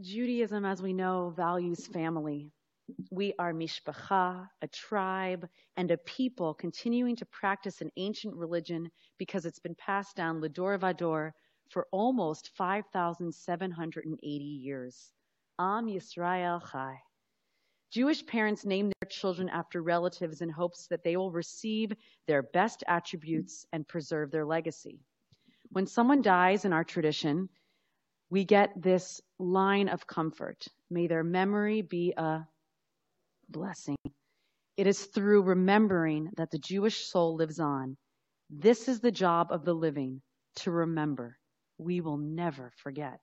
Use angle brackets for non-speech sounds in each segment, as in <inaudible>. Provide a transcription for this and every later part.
Judaism, as we know, values family. We are mishpacha, a tribe, and a people continuing to practice an ancient religion because it's been passed down Lador Vador for almost 5,780 years. Am Yisrael Chai. Jewish parents name their children after relatives in hopes that they will receive their best attributes and preserve their legacy. When someone dies in our tradition, we get this line of comfort. May their memory be a blessing. It is through remembering that the Jewish soul lives on. This is the job of the living, to remember. We will never forget.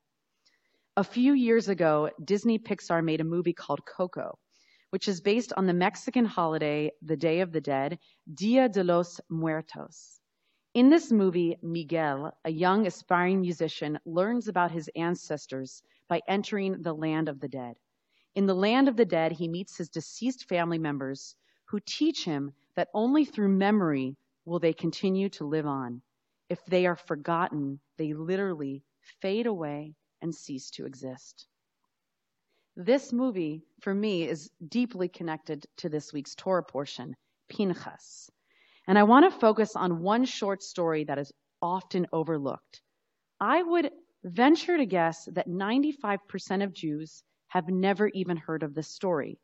A few years ago, Disney Pixar made a movie called Coco, which is based on the Mexican holiday, the Day of the Dead, Dia de los Muertos. In this movie, Miguel, a young aspiring musician, learns about his ancestors by entering the land of the dead. In the land of the dead, he meets his deceased family members who teach him that only through memory will they continue to live on. If they are forgotten, they literally fade away and cease to exist. This movie, for me, is deeply connected to this week's Torah portion, Pinchas. And I want to focus on one short story that is often overlooked. I would venture to guess that 95% of Jews have never even heard of this story.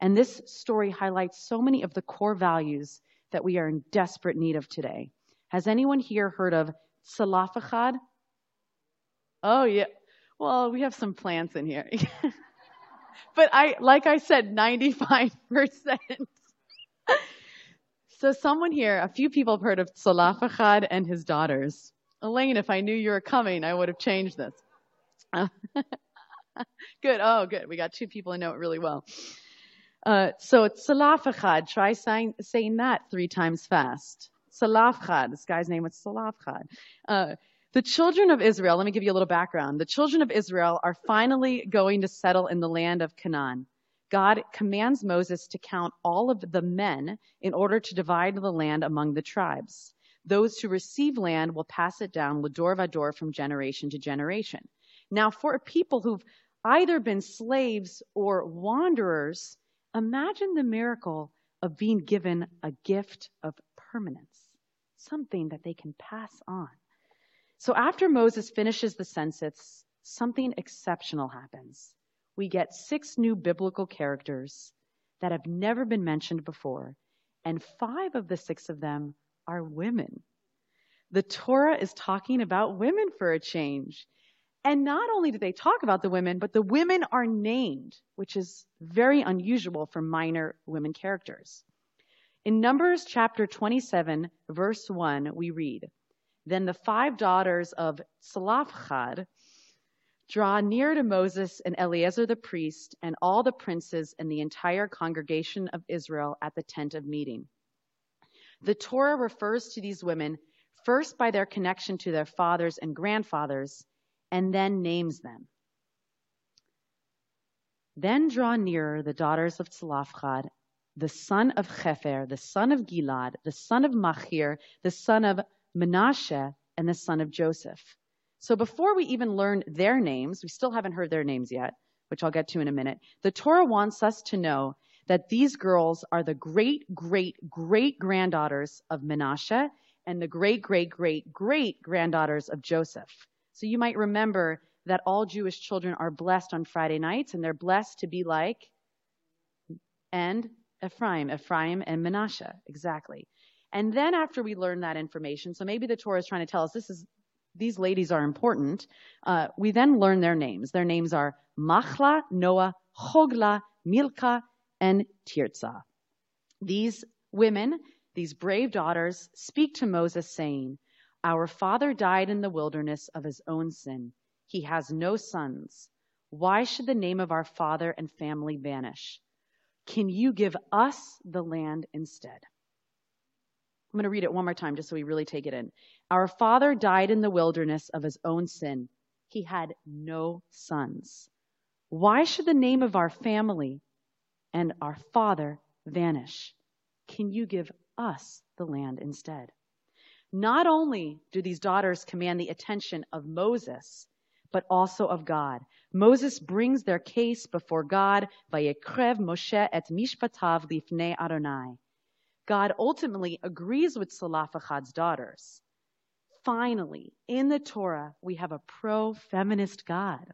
And this story highlights so many of the core values that we are in desperate need of today. Has anyone here heard of Tzelafchad? Oh, yeah. Well, we have some plants in here. <laughs> but I, like I said, 95%. So someone here, a few people have heard of Tzelafchad and his daughters. Elaine, if I knew you were coming, I would have changed this. <laughs> good. Oh, good. We got two people who know it really well. Uh, so Tzelafchad, try saying, saying that three times fast. Tzelafchad, this guy's name was Tzelaf Echad. Uh, the children of Israel, let me give you a little background. The children of Israel are finally going to settle in the land of Canaan. God commands Moses to count all of the men in order to divide the land among the tribes. Those who receive land will pass it down lador vador from generation to generation. Now, for a people who've either been slaves or wanderers, imagine the miracle of being given a gift of permanence, something that they can pass on. So after Moses finishes the census, something exceptional happens we get six new biblical characters that have never been mentioned before, and five of the six of them are women. The Torah is talking about women for a change. And not only do they talk about the women, but the women are named, which is very unusual for minor women characters. In Numbers chapter 27, verse 1, we read, Then the five daughters of Tzelafchad Draw near to Moses and Eleazar the priest and all the princes and the entire congregation of Israel at the tent of meeting. The Torah refers to these women first by their connection to their fathers and grandfathers and then names them. Then draw nearer the daughters of Tzelafchad, the son of Chefer, the son of Gilad, the son of Machir, the son of Menashe, and the son of Joseph. So before we even learn their names, we still haven't heard their names yet, which I'll get to in a minute. The Torah wants us to know that these girls are the great, great, great granddaughters of Menashe and the great, great, great, great granddaughters of Joseph. So you might remember that all Jewish children are blessed on Friday nights and they're blessed to be like and Ephraim, Ephraim and Menashe. Exactly. And then after we learn that information, so maybe the Torah is trying to tell us this is these ladies are important. Uh, we then learn their names. Their names are Machla, Noah, Hogla, Milka, and Tirzah. These women, these brave daughters, speak to Moses saying, Our father died in the wilderness of his own sin. He has no sons. Why should the name of our father and family vanish? Can you give us the land instead? I'm going to read it one more time just so we really take it in. Our father died in the wilderness of his own sin. He had no sons. Why should the name of our family and our father vanish? Can you give us the land instead? Not only do these daughters command the attention of Moses, but also of God. Moses brings their case before God, Vayekrev Moshe et mishpatav lifnei Adonai. God ultimately agrees with Tzelafchad's daughters. Finally, in the Torah, we have a pro-feminist God.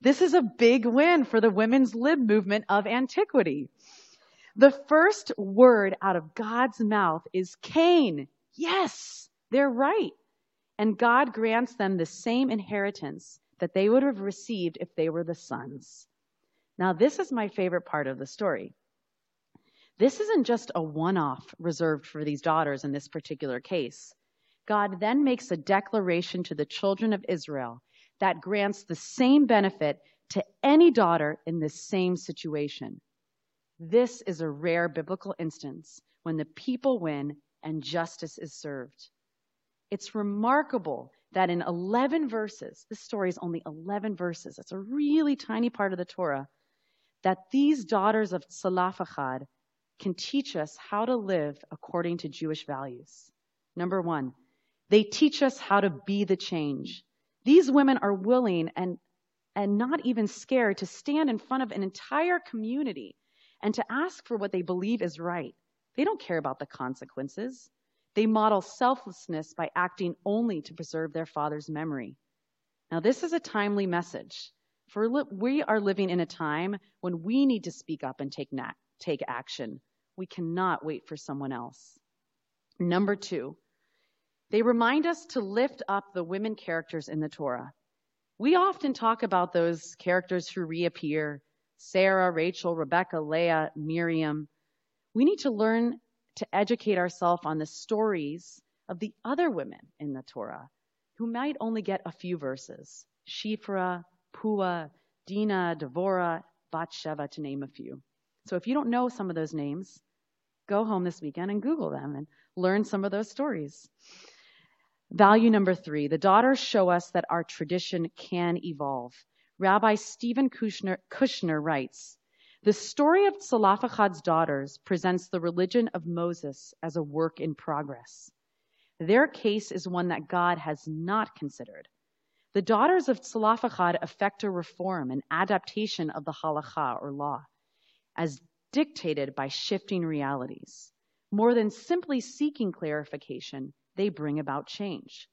This is a big win for the women's lib movement of antiquity. The first word out of God's mouth is Ken. Yes, they're right. And God grants them the same inheritance that they would have received if they were the sons. Now, this is my favorite part of the story. This isn't just a one off reserved for these daughters in this particular case. God then makes a declaration to the children of Israel that grants the same benefit to any daughter in the same situation. This is a rare biblical instance when the people win and justice is served. It's remarkable that in 11 verses, this story is only 11 verses, it's a really tiny part of the Torah, that these daughters of Tzelafchad can teach us how to live according to Jewish values. Number one, they teach us how to be the change. These women are willing and, and not even scared to stand in front of an entire community and to ask for what they believe is right. They don't care about the consequences. They model selflessness by acting only to preserve their father's memory. Now, this is a timely message. For we are living in a time when we need to speak up and take, na- take action. We cannot wait for someone else. Number two, they remind us to lift up the women characters in the Torah. We often talk about those characters who reappear Sarah, Rachel, Rebecca, Leah, Miriam. We need to learn to educate ourselves on the stories of the other women in the Torah who might only get a few verses. Shifra, Pua, Dinah, Devorah, Bathsheba, to name a few. So if you don't know some of those names, go home this weekend and Google them and learn some of those stories. Value number three, the daughters show us that our tradition can evolve. Rabbi Stephen Kushner, Kushner writes, the story of Tzelafchad's daughters presents the religion of Moses as a work in progress. Their case is one that God has not considered. The daughters of Tzelafchad effect a reform, an adaptation of the halacha or law, as dictated by shifting realities. More than simply seeking clarification, they bring about change.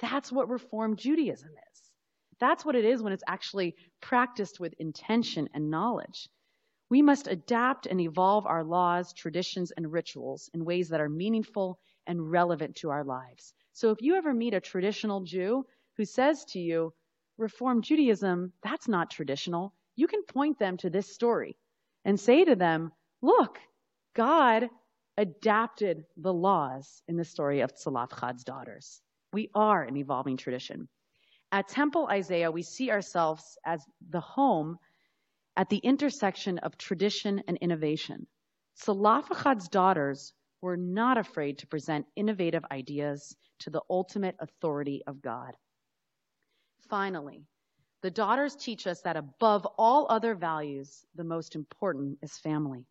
That's what Reform Judaism is. That's what it is when it's actually practiced with intention and knowledge. We must adapt and evolve our laws, traditions, and rituals in ways that are meaningful and relevant to our lives. So if you ever meet a traditional Jew who says to you, Reform Judaism, that's not traditional, you can point them to this story and say to them, look, God adapted the laws in the story of Tzelafchad's daughters. We are an evolving tradition. At Temple Isaiah, we see ourselves as the home at the intersection of tradition and innovation. Tzelafchad's daughters were not afraid to present innovative ideas to the ultimate authority of God. Finally, the daughters teach us that above all other values, the most important is family.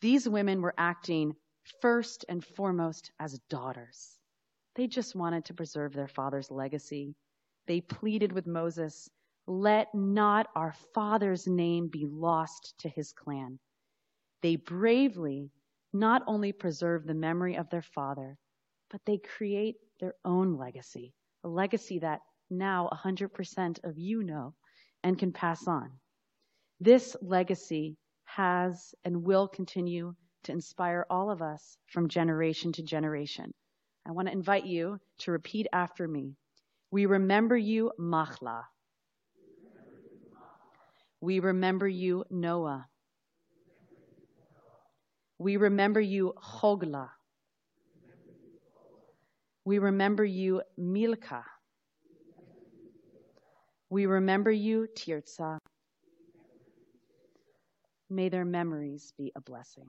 These women were acting first and foremost as daughters. They just wanted to preserve their father's legacy. They pleaded with Moses, let not our father's name be lost to his clan. They bravely not only preserve the memory of their father, but they create their own legacy, a legacy that now 100% of you know and can pass on. This legacy has and will continue to inspire all of us from generation to generation. I want to invite you to repeat after me. We remember you, Machla. We remember you, Noah. We remember you, Hogla. We remember you, Milka. We remember you, Tirza. May their memories be a blessing.